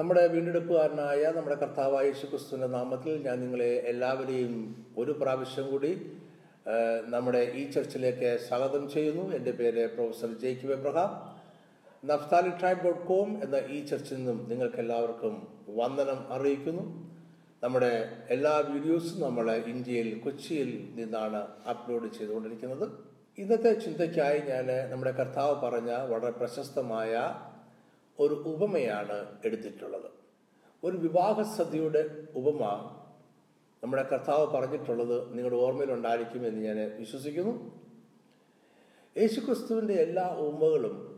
നമ്മുടെ വീണ്ടെടുപ്പുകാരനായ നമ്മുടെ കർത്താവായ യേശു ക്രിസ്തുവിന്റെ നാമത്തിൽ ഞാൻ നിങ്ങളെ എല്ലാവരെയും ഒരു പ്രാവശ്യം കൂടി നമ്മുടെ ഈ ചർച്ചിലേക്ക് സ്വാഗതം ചെയ്യുന്നു. എന്റെ പേര് professor Jake Abraham Naphtali tribe dot com എന്ന ഈ ചർച്ചിൽ നിന്നും നിങ്ങൾക്ക് എല്ലാവർക്കും വന്ദനം അറിയിക്കുന്നു. നമ്മുടെ എല്ലാ വീഡിയോസും നമ്മൾ ഇന്ത്യയിൽ കൊച്ചിയിൽ നിന്നാണ് അപ്ലോഡ് ചെയ്തുകൊണ്ടിരിക്കുന്നത്. ഇന്നത്തെ ചിന്തയ്ക്കായി ഞാൻ നമ്മുടെ കർത്താവ് പറഞ്ഞ വളരെ പ്രശസ്തമായ ഒരു ഉപമയാണ് എടുത്തിട്ടുള്ളത്. ഒരു വിവാഹ സദ്യയുടെ ഉപമ നമ്മുടെ കർത്താവ് പറഞ്ഞിട്ടുള്ളത് നിങ്ങളുടെ ഓർമ്മയിലുണ്ടായിരിക്കും എന്ന് ഞാൻ വിശ്വസിക്കുന്നു. യേശുക്രിസ്തുവിന്റെ എല്ലാ ഉപമകളും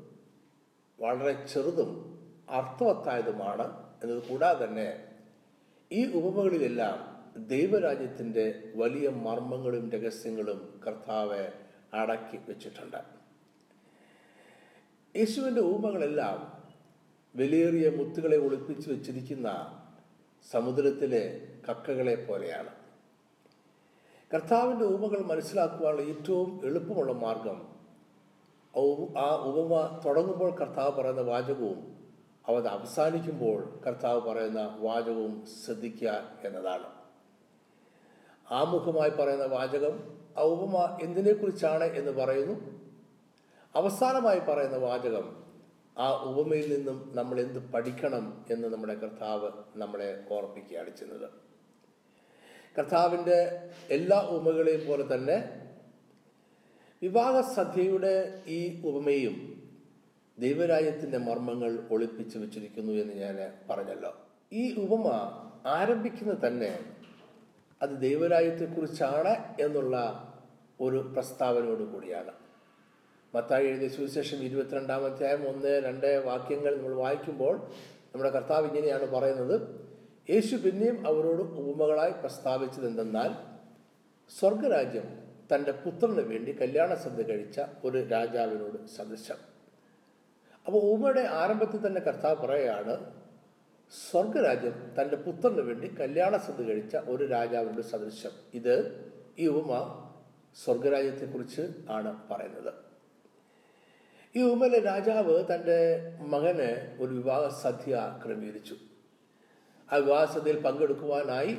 വളരെ ചെറുതും അർത്ഥവത്തായതുമാണ് എന്നത് കൂടാതെ തന്നെ ഈ ഉപമകളിലെല്ലാം ദൈവരാജ്യത്തിന്റെ വലിയ മർമ്മങ്ങളും രഹസ്യങ്ങളും കർത്താവ് അടക്കി വെച്ചിട്ടുണ്ട്. യേശുവിന്റെ ഉപമകളെല്ലാം വിലയേറിയ മുത്തുകളെ ഒളിപ്പിച്ചു വെച്ചിരിക്കുന്ന സമുദ്രത്തിലെ കക്കകളെ പോലെയാണ്. കർത്താവിന്റെ ഉപമകൾ മനസ്സിലാക്കുവാനുള്ള ഏറ്റവും എളുപ്പമുള്ള മാർഗം ആ ഉപമ തുടങ്ങുമ്പോൾ കർത്താവ് പറയുന്ന വാചകവും അവ അവസാനിക്കുമ്പോൾ കർത്താവ് പറയുന്ന വാചകവും ശ്രദ്ധിക്കുക എന്നതാണ്. ആമുഖമായി പറയുന്ന വാചകം ആ ഉപമ എന്തിനെക്കുറിച്ചാണ് എന്ന് പറയുന്നു. അവസാനമായി പറയുന്ന വാചകം ആ ഉപമയിൽ നിന്നും നമ്മൾ എന്ത് പഠിക്കണം എന്ന് നമ്മുടെ കർത്താവ് നമ്മളെ ഓർപ്പിക്കുകയാണ് ചെയ്യുന്നത്. കർത്താവിന്റെ എല്ലാ ഉപമകളെയും പോലെ തന്നെ വിവാഹ സദ്യയുടെ ഈ ഉപമയും ദൈവരാജ്യത്തിന്റെ മർമ്മങ്ങൾ ഒളിപ്പിച്ചു വെച്ചിരിക്കുന്നു എന്ന് ഞാൻ പറഞ്ഞല്ലോ. ഈ ഉപമ ആരംഭിക്കുന്ന തന്നെ അത് ദൈവരാജ്യത്തെക്കുറിച്ചാണ് എന്നുള്ള ഒരു പ്രസ്താവനയോട് കൂടിയാണ്. മത്തായി എഴുതിയ സുവിശേഷം ഇരുപത്തിരണ്ടാം അധ്യായം ഒന്ന് രണ്ട് വാക്യങ്ങൾ നമ്മൾ വായിക്കുമ്പോൾ നമ്മുടെ കർത്താവ് ഇങ്ങനെയാണ് പറയുന്നത്. യേശു പിന്നെയും അവരോട് ഉപമകളായി പ്രസ്താവിച്ചത് എന്തെന്നാൽ സ്വർഗരാജ്യം തന്റെ പുത്രന് വേണ്ടി കല്യാണ സദ്യ കഴിച്ച ഒരു രാജാവിനോട് സദൃശം. അപ്പോൾ ഉപമയുടെ ആരംഭത്തിൽ തന്നെ കർത്താവ് പറയുകയാണ് സ്വർഗരാജ്യം തന്റെ പുത്രന് വേണ്ടി കല്യാണ സദ്യ കഴിച്ച ഒരു രാജാവിനോട് സദൃശം. ഇത് ഈ ഉപമ സ്വർഗരാജ്യത്തെക്കുറിച്ച് ആണ് പറയുന്നത്. ഈ ഉമ്മലെ രാജാവ് തന്റെ മകന് ഒരു വിവാഹ സദ്യ ക്രമീകരിച്ചു. ആ വിവാഹ സദ്യയിൽ പങ്കെടുക്കുവാനായി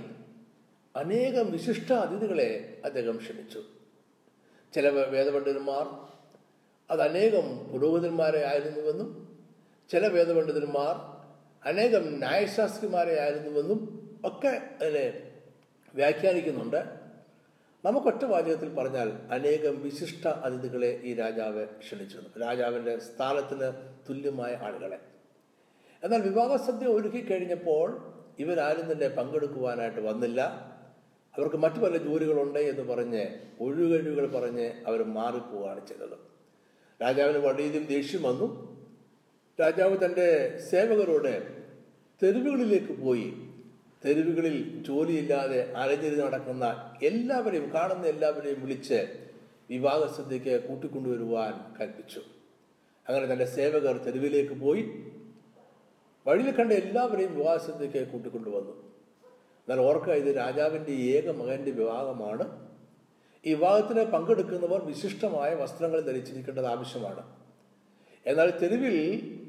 അനേകം വിശിഷ്ട അതിഥികളെ അദ്ദേഹം ക്ഷണിച്ചു. ചില വേദപണ്ഡിതന്മാർ അത് അനേകം പുരോഹിതന്മാരെ ആയിരുന്നുവെന്നും ചില വേദപണ്ഡിതന്മാർ അനേകം ന്യായശാസ്ത്രിമാരെ ആയിരുന്നുവെന്നും ഒക്കെ അതിനെ വ്യാഖ്യാനിക്കുന്നുണ്ട്. നമുക്കൊറ്റ വാചകത്തിൽ പറഞ്ഞാൽ അനേകം വിശിഷ്ട അതിഥികളെ ഈ രാജാവ് ക്ഷണിച്ചിരുന്നു. രാജാവിന്റെ സ്ഥാനത്തിന് തുല്യമായ ആളുകളെ. എന്നാൽ വിവാഹസദ്യ ഒരുക്കി കഴിഞ്ഞപ്പോൾ ഇവരാരും തന്നെ പങ്കെടുക്കുവാനായിട്ട് വന്നില്ല. അവർക്ക് മറ്റു പല ജോലികളുണ്ട് എന്ന് പറഞ്ഞ് ഒഴികഴിവുകൾ പറഞ്ഞ് അവർ മാറിപ്പോവുകയാണ് ചെയ്തത്. രാജാവിന് വളരെയധികം ദേഷ്യം വന്നു. രാജാവ് തന്റെ സേവകരോട് തെരുവുകളിലേക്ക് പോയി തെരുവുകളിൽ ജോലിയില്ലാതെ അലഞ്ഞിരുന്ന് നടക്കുന്ന എല്ലാവരെയും കാണുന്ന എല്ലാവരെയും വിളിച്ച് വിവാഹ സദ്യയ്ക്ക് കൂട്ടിക്കൊണ്ടുവരുവാൻ കൽപ്പിച്ചു. അങ്ങനെ തന്റെ സേവകർ തെരുവിലേക്ക് പോയി വഴിയിൽ കണ്ട എല്ലാവരെയും വിവാഹ സദ്യയ്ക്ക് കൂട്ടിക്കൊണ്ടുവന്നു. എന്നാൽ ഓർക്കുക ഇത് രാജാവിന്റെ ഏക മകന്റെ വിവാഹമാണ്. ഈ വിവാഹത്തിന് പങ്കെടുക്കുന്നവർ വിശിഷ്ടമായ വസ്ത്രങ്ങൾ ധരിച്ചിരിക്കേണ്ടത് ആവശ്യമാണ്. എന്നാൽ തെരുവിൽ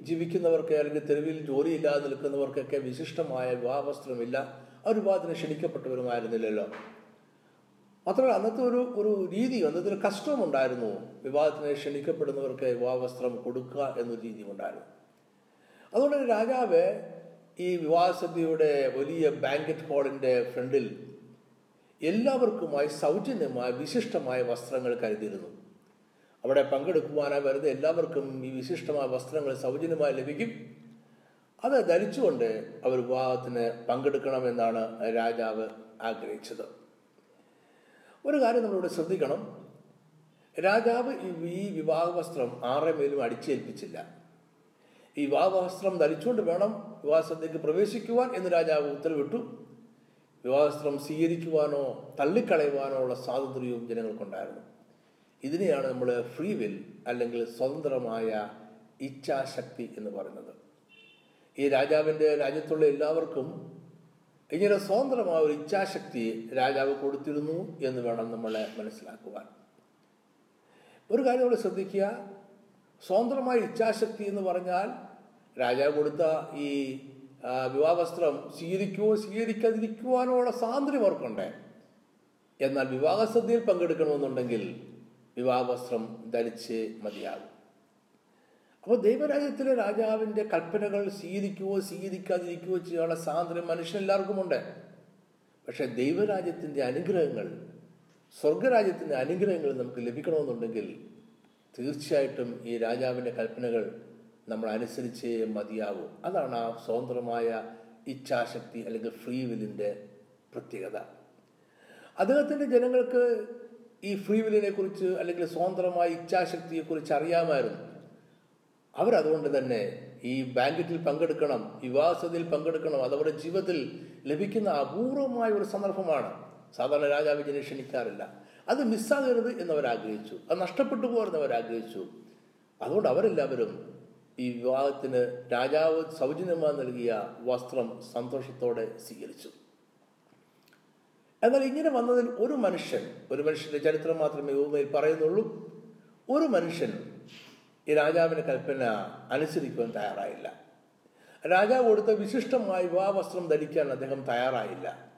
ജീവിക്കുന്നവർക്ക് അല്ലെങ്കിൽ തെരുവിൽ ജോലിയില്ലാതെ നിൽക്കുന്നവർക്കൊക്കെ വിശിഷ്ടമായ വിവാഹ വസ്ത്രമില്ല അവർ വിവാഹത്തിന് ക്ഷണിക്കപ്പെട്ടവരുമായിരുന്നില്ലല്ലോ. മാത്രമല്ല അന്നത്തെ ഒരു ഒരു രീതി അന്നത്തെ ഒരു കഷ്ടം ഉണ്ടായിരുന്നു വിവാഹത്തിന് ക്ഷണിക്കപ്പെടുന്നവർക്ക് വിവാഹ വസ്ത്രം കൊടുക്കുക എന്നൊരു രീതി ഉണ്ടായിരുന്നു അതുകൊണ്ട് രാജാവ് ഈ വിവാഹ സദ്യയുടെ വലിയ ബാങ്കറ്റ് ഹാളിന്റെ ഫ്രണ്ടിൽ എല്ലാവർക്കുമായി സൗജന്യമായ വിശിഷ്ടമായ വസ്ത്രങ്ങൾ കരുതിയിരുന്നു. അവിടെ പങ്കെടുക്കുവാനായി വരുന്ന എല്ലാവർക്കും ഈ വിശിഷ്ടമായ വസ്ത്രങ്ങൾ സൗജന്യമായി ലഭിക്കും. അത് ധരിച്ചുകൊണ്ട് അവർ വിവാഹത്തിന് പങ്കെടുക്കണമെന്നാണ് രാജാവ് ആഗ്രഹിച്ചത്. ഒരു കാര്യം നമ്മളിവിടെ ശ്രദ്ധിക്കണം. രാജാവ് ഈ- വിവാഹ വസ്ത്രം ആരുടെ മേലും അടിച്ചേൽപ്പിച്ചില്ല. ഈ വിവാഹ വസ്ത്രം ധരിച്ചുകൊണ്ട് വേണം വിവാഹത്തിലേക്ക് പ്രവേശിക്കുവാൻ എന്ന് രാജാവ് ഉത്തരവിട്ടു. വിവാഹവസ്ത്രം സ്വീകരിക്കുവാനോ തള്ളിക്കളയുവാനോ ഉള്ള സ്വാതന്ത്ര്യവും ജനങ്ങൾക്കുണ്ടായിരുന്നു. ഇതിനെയാണ് നമ്മൾ ഫ്രീ വിൽ അല്ലെങ്കിൽ സ്വതന്ത്രമായ ഇച്ഛാശക്തി എന്ന് പറയുന്നത്. ഈ രാജാവിന്റെ രാജ്യത്തുള്ള എല്ലാവർക്കും ഇങ്ങനെ സ്വതന്ത്രമായ ഒരു ഇച്ഛാശക്തി രാജാവ് കൊടുത്തിരുന്നു എന്ന് വേണം നമ്മളെ മനസ്സിലാക്കുവാൻ. ഒരു കാര്യം നമ്മൾ ശ്രദ്ധിക്കുക. സ്വതന്ത്രമായ ഇച്ഛാശക്തി എന്ന് പറഞ്ഞാൽ രാജാവ് കൊടുത്ത ഈ വിവാഹവസ്ത്രം സ്വീകരിക്കുവോ സ്വീകരിക്കാതിരിക്കുവാനുള്ള സ്വാതന്ത്ര്യം അവർക്കുണ്ട്. എന്നാൽ വിവാഹസദ്യയിൽ പങ്കെടുക്കണമെന്നുണ്ടെങ്കിൽ വിവാഹവസ്ത്രം ധരിച്ച് മതിയാകും. അപ്പോൾ ദൈവരാജ്യത്തിലെ രാജാവിന്റെ കൽപ്പനകൾ സ്വീകരിക്കുകയോ സ്വീകരിക്കാതിരിക്കുകയോ ചെയ്യാനുള്ള സ്വാതന്ത്ര്യം മനുഷ്യനെല്ലാവർക്കും ഉണ്ട് പക്ഷേ ദൈവരാജ്യത്തിന്റെ അനുഗ്രഹങ്ങൾ സ്വർഗരാജ്യത്തിന്റെ അനുഗ്രഹങ്ങൾ നമുക്ക് ലഭിക്കണമെന്നുണ്ടെങ്കിൽ തീർച്ചയായിട്ടും ഈ രാജാവിന്റെ കൽപ്പനകൾ നമ്മൾ അനുസരിച്ചേ മതിയാകൂ. അതാണ് ആ സ്വതന്ത്രമായ ഇച്ഛാശക്തി അല്ലെങ്കിൽ ഫ്രീ വില്ലിന്റെ പ്രത്യേകത. അദ്ദേഹത്തിന്റെ ജനങ്ങൾക്ക് ഈ ഫ്രീ വില്ലിനെ കുറിച്ച് അല്ലെങ്കിൽ സ്വതന്ത്രമായ ഇച്ഛാശക്തിയെ കുറിച്ച് അറിയാമായിരുന്നു. അവരതുകൊണ്ട് തന്നെ ഈ ബാങ്കറ്റിൽ പങ്കെടുക്കണം വിവാഹസതയിൽ പങ്കെടുക്കണം അത് അവരുടെ ജീവിതത്തിൽ ലഭിക്കുന്ന അപൂർവമായ ഒരു സന്ദർഭമാണ്. സാധാരണ രാജാവ് ഇതിനെ ക്ഷണിക്കാറില്ല. അത് മിസ്സാകരുത് എന്നവരാഗ്രഹിച്ചു. അത് നഷ്ടപ്പെട്ടു ആഗ്രഹിച്ചു അതുകൊണ്ട് അവരെല്ലാവരും ഈ വിവാഹത്തിന് രാജാവ് സൗജന്യമായി നൽകിയ വസ്ത്രം സന്തോഷത്തോടെ സ്വീകരിച്ചു. എന്നാൽ ഇങ്ങനെ വന്നതിൽ ഒരു മനുഷ്യൻ ഒരു മനുഷ്യന്റെ ചരിത്രം മാത്രമേ ഊമയിൽ പറയുന്നുള്ളൂ. ഒരു മനുഷ്യൻ ഈ രാജാവിന്റെ കൽപ്പന അനുസരിക്കുവാൻ തയ്യാറായില്ല. രാജാവ് കൊടുത്ത വിശിഷ്ടമായ വിവാഹ വസ്ത്രം ധരിക്കാൻ അദ്ദേഹം തയ്യാറായില്ല.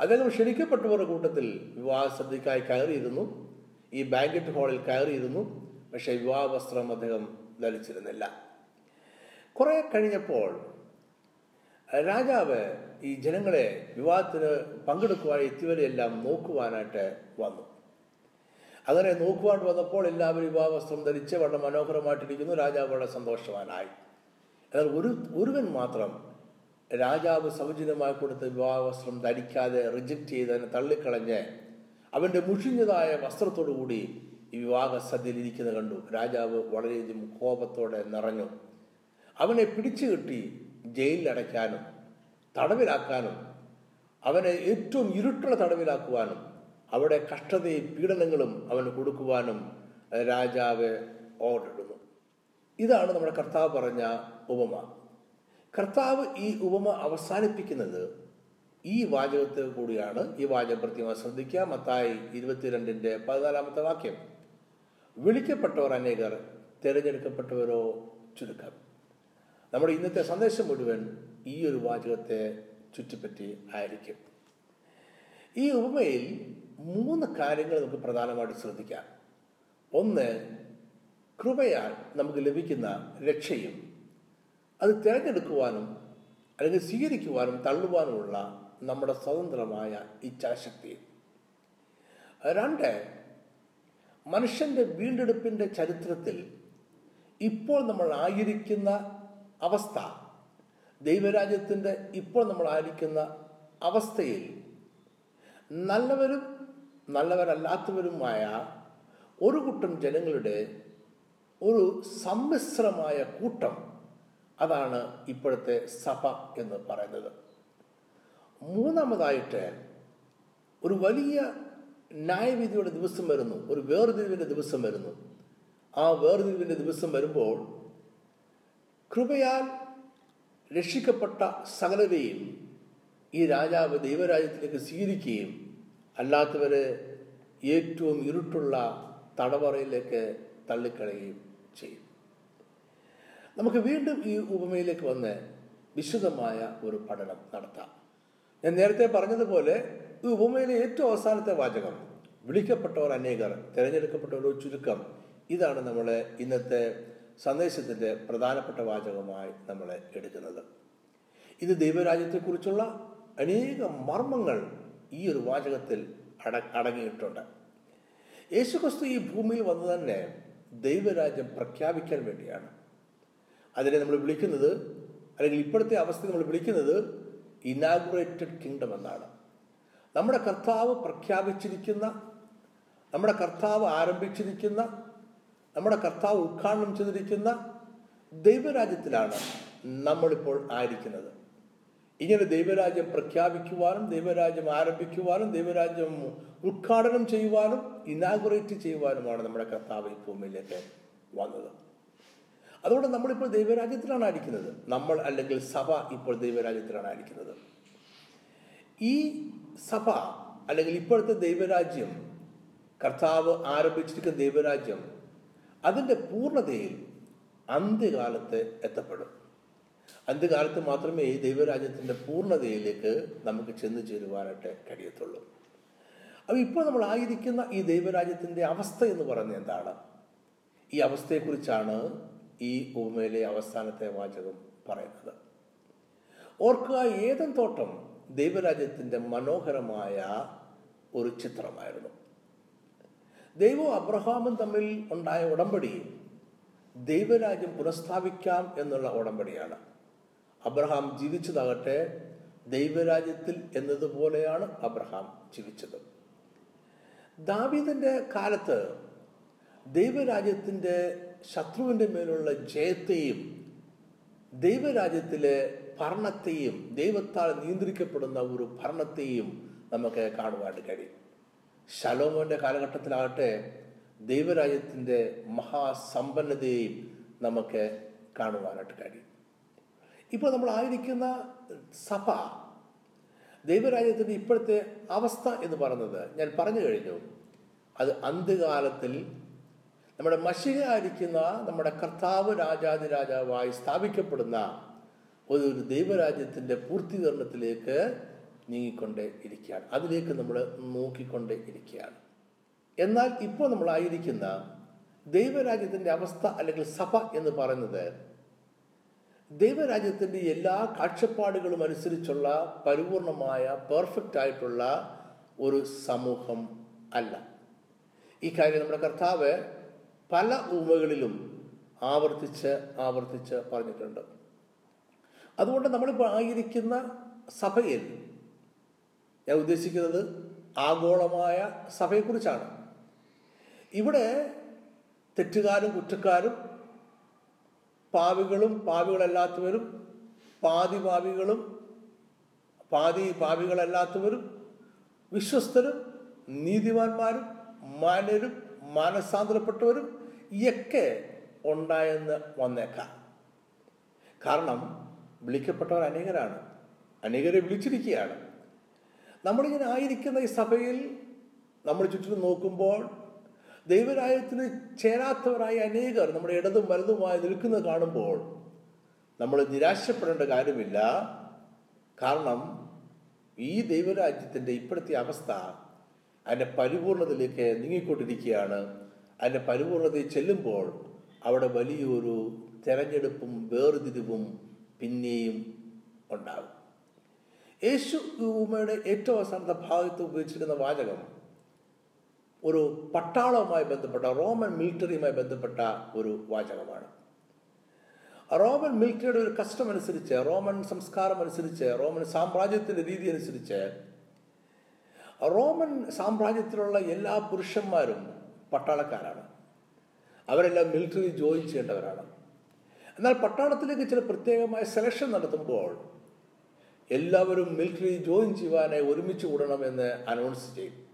അദ്ദേഹം ക്ഷണിക്കപ്പെട്ടവരുടെ കൂട്ടത്തിൽ വിവാഹ സദ്യക്കായി കയറിയിരുന്നു. ഈ ബാങ്കറ്റ് ഹാളിൽ കയറിയിരുന്നു. പക്ഷേ വിവാഹ വസ്ത്രം അദ്ദേഹം ധരിച്ചിരുന്നില്ല. കുറെ കഴിഞ്ഞപ്പോൾ രാജാവ് ഈ ജനങ്ങളെ വിവാഹത്തിന് പങ്കെടുക്കുവാൻ എത്തിയവരെല്ലാം നോക്കുവാനായിട്ട് വന്നു. അങ്ങനെ നോക്കുവാൻ വന്നപ്പോൾ എല്ലാവരും വിവാഹ വസ്ത്രം ധരിച്ച് വളരെ മനോഹരമായിട്ടിരിക്കുന്നു. രാജാവ് വളരെ സന്തോഷവാനായി. എന്നാൽ ഒരു ഒരുവൻ മാത്രം രാജാവ് സൗജന്യമായി കൊടുത്ത വിവാഹ വസ്ത്രം ധരിക്കാതെ റിജക്റ്റ് ചെയ്ത് അതിനെ തള്ളിക്കളഞ്ഞ് അവന്റെ മുഷിഞ്ഞതായ വസ്ത്രത്തോടു കൂടി ഈ വിവാഹ സദ്യയിൽ ഇരിക്കുന്നത് കണ്ടു. രാജാവ് വളരെയധികം കോപത്തോടെ നിറഞ്ഞു. അവനെ പിടിച്ചു ജയിലിൽ ജയിലിലടയ്ക്കാനും തടവിലാക്കാനും അവനെ ഏറ്റവും ഇരുട്ടുള്ള തടവിലാക്കുവാനും അവിടെ കഷ്ടതയും പീഡനങ്ങളും അവന് കൊടുക്കുവാനും രാജാവ് ഓർഡർ ഇടുന്നു ഇതാണ് നമ്മുടെ കർത്താവ് പറഞ്ഞ ഉപമ. കർത്താവ് ഈ ഉപമ അവസാനിപ്പിക്കുന്നത് ഈ വാചകത്തിൽ കൂടിയാണ്. ഈ വാചകം പ്രത്യേകം ശ്രദ്ധിക്കുക. മത്തായി ഇരുപത്തിരണ്ടിന്റെ പതിനാലാമത്തെ വാക്യം. വിളിക്കപ്പെട്ടവർ അനേകർ തിരഞ്ഞെടുക്കപ്പെട്ടവരോ ചുരുക്കം. നമ്മുടെ ഇന്നത്തെ സന്ദേശം മുഴുവൻ ഈ ഒരു വാചകത്തെ ചുറ്റിപ്പറ്റി ആയിരിക്കും. ഈ ഉപമയിൽ മൂന്ന് കാര്യങ്ങൾ നമുക്ക് പ്രധാനമായിട്ട് ശ്രദ്ധിക്കാം. ഒന്ന് കൃപയാൽ നമുക്ക് ലഭിക്കുന്ന രക്ഷയും അത് തിരഞ്ഞെടുക്കുവാനും അല്ലെങ്കിൽ സ്വീകരിക്കുവാനും തള്ളുവാനുമുള്ള നമ്മുടെ സ്വതന്ത്രമായ ഇച്ഛാശക്തി. രണ്ട് മനുഷ്യന്റെ വീണ്ടെടുപ്പിന്റെ ചരിത്രത്തിൽ ഇപ്പോൾ നമ്മൾ ആയിരിക്കുന്ന അവസ്ഥ ദൈവരാജ്യത്തിന്റെ ഇപ്പോൾ നമ്മൾ ആയിരിക്കുന്ന അവസ്ഥയിൽ നല്ലവരും നല്ലവരല്ലാത്തവരുമായ ഒരു കൂട്ടം ജനങ്ങളുടെ ഒരു സമ്മിശ്രമായ കൂട്ടം അതാണ് ഇപ്പോഴത്തെ സഭ എന്ന് പറയുന്നത്. മൂന്നാമതായിട്ട് ഒരു വലിയ ന്യായവിധിയുടെ ദിവസം വരുന്നു. ഒരു വേർതിരിവിന്റെ ദിവസം വരുന്നു. ആ വേർതിരിവിന്റെ ദിവസം വരുമ്പോൾ കൃപയാൽ രക്ഷിക്കപ്പെട്ട സകലരെയും ഈ രാജാവ് ദൈവരാജ്യത്തിലേക്ക് സ്വീകരിക്കുകയും അല്ലാത്തവരെ ഏറ്റവും ഇരുട്ടുള്ള തടവറയിലേക്ക് തള്ളിക്കളയുകയും ചെയ്യും. നമുക്ക് വീണ്ടും ഈ ഉപമയിലേക്ക് വന്ന് വിശദമായ ഒരു പഠനം നടത്താം. ഞാൻ നേരത്തെ പറഞ്ഞതുപോലെ ഈ ഉപമയിലെ ഏറ്റവും അവസാനത്തെ വാചകം വിളിക്കപ്പെട്ടവർ അനേകർ തിരഞ്ഞെടുക്കപ്പെട്ടവരോ ചുരുക്കം ഇതാണ് നമ്മൾ ഇന്നത്തെ സന്ദേശത്തിന്റെ പ്രധാനപ്പെട്ട വാചകമായി നമ്മൾ എടുക്കുന്നത്. ഇത് ദൈവരാജ്യത്തെക്കുറിച്ചുള്ള അനേക മർമ്മങ്ങൾ ഈ ഒരു വാചകത്തിൽ അട അടങ്ങിയിട്ടുണ്ട്. യേശുക്രിസ്തു ഈ ഭൂമിയിൽ വന്നു തന്നെ ദൈവരാജ്യം പ്രഖ്യാപിക്കാൻ വേണ്ടിയാണ്. അതിനെ നമ്മൾ വിളിക്കുന്നത് അല്ലെങ്കിൽ ഇപ്പോഴത്തെ അവസ്ഥ നമ്മൾ വിളിക്കുന്നത് ഇനാഗുറേറ്റഡ് കിങ്ഡം എന്നാണ്. നമ്മുടെ കർത്താവ് പ്രഖ്യാപിച്ചിരിക്കുന്ന നമ്മുടെ കർത്താവ് ആരംഭിച്ചിരിക്കുന്ന നമ്മുടെ കർത്താവ് ഉദ്ഘാടനം ചെയ്തിരിക്കുന്ന ദൈവരാജ്യത്തിലാണ് നമ്മളിപ്പോൾ ആയിരിക്കുന്നത്. ഇങ്ങനെ ദൈവരാജ്യം പ്രഖ്യാപിക്കുവാനും ദൈവരാജ്യം ആരംഭിക്കുവാനും ദൈവരാജ്യം ഉദ്ഘാടനം ചെയ്യുവാനും ഇനാഗുറേറ്റ് ചെയ്യുവാനുമാണ് നമ്മുടെ കർത്താവ് ഈ ഭൂമിയിലേക്ക് വന്നത്. അതുകൊണ്ട് നമ്മളിപ്പോൾ ദൈവരാജ്യത്തിലാണ് ആയിരിക്കുന്നത്. നമ്മൾ അല്ലെങ്കിൽ സഭ ഇപ്പോൾ ദൈവരാജ്യത്തിലാണ് ആയിരിക്കുന്നത്. ഈ സഭ അല്ലെങ്കിൽ ഇപ്പോഴത്തെ ദൈവരാജ്യം കർത്താവ് ആരംഭിച്ചിരിക്കുന്ന ദൈവരാജ്യം അതിന്റെ പൂർണതയിൽ അന്ത്യകാലത്ത് എത്തപ്പെടും. അന്ത്യകാലത്ത് മാത്രമേ ഈ ദൈവരാജ്യത്തിന്റെ പൂർണതയിലേക്ക് നമുക്ക് ചെന്ന് ചേരുവാനായിട്ട് കഴിയത്തുള്ളൂ. അപ്പോൾ ഇപ്പോൾ നമ്മൾ ആയിരിക്കുന്ന ഈ ദൈവരാജ്യത്തിന്റെ അവസ്ഥ എന്ന് പറയുന്നത് എന്താണ്? ഈ അവസ്ഥയെക്കുറിച്ചാണ് ഈ ഉപമയിലെ അവസാനത്തെ വാചകം പറയുന്നത്. ഓർക്കുക ഏതൻ തോട്ടം ദൈവരാജ്യത്തിന്റെ മനോഹരമായ ഒരു ചിത്രമായിരുന്നു. ദൈവവും അബ്രഹാമും തമ്മിൽ ഉണ്ടായ ഉടമ്പടി ദൈവരാജ്യം പുനഃസ്ഥാപിക്കാം എന്നുള്ള ഉടമ്പടിയാണ്. അബ്രഹാം ജീവിച്ചതാകട്ടെ ദൈവരാജ്യത്തിൽ എന്നതുപോലെയാണ് അബ്രഹാം ജീവിച്ചത്. ദാവീദിന്റെ കാലത്ത് ദൈവരാജ്യത്തിന്റെ ശത്രുവിന്റെ മേലുള്ള ജയത്തെയും ദൈവരാജ്യത്തിലെ ഭരണത്തെയും ദൈവത്താൽ നിയന്ത്രിക്കപ്പെടുന്ന ഒരു ഭരണത്തെയും നമുക്ക് കാണുവാനായിട്ട് കഴിയും. ശലോമോന്റെ കാലഘട്ടത്തിലാകട്ടെ ദൈവരാജ്യത്തിന്റെ മഹാസമ്പന്നതയെയും നമുക്ക് കാണുവാനായിട്ട് കഴിയും. ഇപ്പോൾ നമ്മൾ ആയിരിക്കുന്ന സഭ ദൈവരാജ്യത്തിന്റെ ഇപ്പോഴത്തെ അവസ്ഥ എന്ന് പറയുന്നത് ഞാൻ പറഞ്ഞു കഴിഞ്ഞു. അത് അന്ത്യകാലത്തിൽ നമ്മുടെ മഷികയായിരിക്കുന്ന നമ്മുടെ കർത്താവ് രാജാതി രാജാവായി സ്ഥാപിക്കപ്പെടുന്ന ഒരു ദൈവരാജ്യത്തിന്റെ പൂർത്തീകരണത്തിലേക്ക് നീങ്ങിക്കൊണ്ടേ ഇരിക്കുകയാണ് അതിലേക്ക് നമ്മൾ നോക്കിക്കൊണ്ടേ ഇരിക്കുകയാണ് എന്നാൽ ഇപ്പോൾ നമ്മളായിരിക്കുന്ന ദൈവരാജ്യത്തിന്റെ അവസ്ഥ അല്ലെങ്കിൽ സഭ എന്ന് പറയുന്നത് ദൈവരാജ്യത്തിന്റെ എല്ലാ കാഴ്ചപ്പാടുകളും അനുസരിച്ചുള്ള പരിപൂർണമായ പെർഫെക്റ്റ് ആയിട്ടുള്ള ഒരു സമൂഹം അല്ല. ഈ കാര്യം നമ്മുടെ കർത്താവ് പല ഉമകളിലും ആവർത്തിച്ച് ആവർത്തിച്ച് പറഞ്ഞിട്ടുണ്ട്. അതുകൊണ്ട് നമ്മളിപ്പോൾ ആയിരിക്കുന്ന സഭയിൽ ഞാൻ ഉദ്ദേശിക്കുന്നത് ആഗോളമായ സഭയെക്കുറിച്ചാണ്. ഇവിടെ തെറ്റുകാരും കുറ്റക്കാരും പാവികളും പാവികളല്ലാത്തവരും പാതി പാവികളും പാതി പാവികളല്ലാത്തവരും വിശ്വസ്തരും നീതിമാന്മാരും മാന്യരും മാനസാന്തരപ്പെട്ടവരും ഒക്കെ ഉണ്ടായെന്ന് വന്നേക്കാം. കാരണം വിളിക്കപ്പെട്ടവർ അനേകരാണ്. അനേകരെ വിളിച്ചിരിക്കുകയാണ്. നമ്മളിങ്ങനെ ആയിരിക്കുന്ന ഈ സഭയിൽ നമ്മൾ ചുറ്റും നോക്കുമ്പോൾ ദൈവരാജ്യത്തിന് ചേരാത്തവരായ അനേകർ നമ്മുടെ ഇടതും വലതുമായി നിൽക്കുന്നത് കാണുമ്പോൾ നമ്മൾ നിരാശപ്പെടേണ്ട കാര്യമില്ല. കാരണം ഈ ദൈവരാജ്യത്തിന്റെ ഇപ്പോഴത്തെ അവസ്ഥ അതിന്റെ പരിപൂർണതയിലേക്ക് നീങ്ങിക്കൊണ്ടിരിക്കുകയാണ്. അതിന്റെ പരിപൂർണതയിൽ ചെല്ലുമ്പോൾ അവിടെ വലിയൊരു തെരഞ്ഞെടുപ്പും വേർതിരിവും പിന്നെയും ഉണ്ടാകും. യേശു ഉമ്മയുടെ ഏറ്റവും അവസാനത്തെ ഭാഗത്ത് ഉപയോഗിച്ചിരുന്ന വാചകം ഒരു പട്ടാളവുമായി ബന്ധപ്പെട്ട റോമൻ മിലിറ്ററിയുമായി ബന്ധപ്പെട്ട ഒരു വാചകമാണ്. റോമൻ മിലിറ്ററിയുടെ ഒരു കസ്റ്റം അനുസരിച്ച് റോമൻ സംസ്കാരം അനുസരിച്ച് റോമൻ സാമ്രാജ്യത്തിന്റെ രീതി അനുസരിച്ച് റോമൻ സാമ്രാജ്യത്തിലുള്ള എല്ലാ പുരുഷന്മാരും പട്ടാളക്കാരാണ്. അവരെല്ലാം മിലിറ്ററി ജോയിൻ ചെയ്യേണ്ടവരാണ്. എന്നാൽ പട്ടാളത്തിലേക്ക് ചില പ്രത്യേകമായ സെലക്ഷൻ നടത്തുമ്പോൾ എല്ലാവരും മിലിറ്ററി ജോയിൻ ചെയ്യുവാനായി ഒരുമിച്ച് കൂടണമെന്ന് അനൗൺസ് ചെയ്യും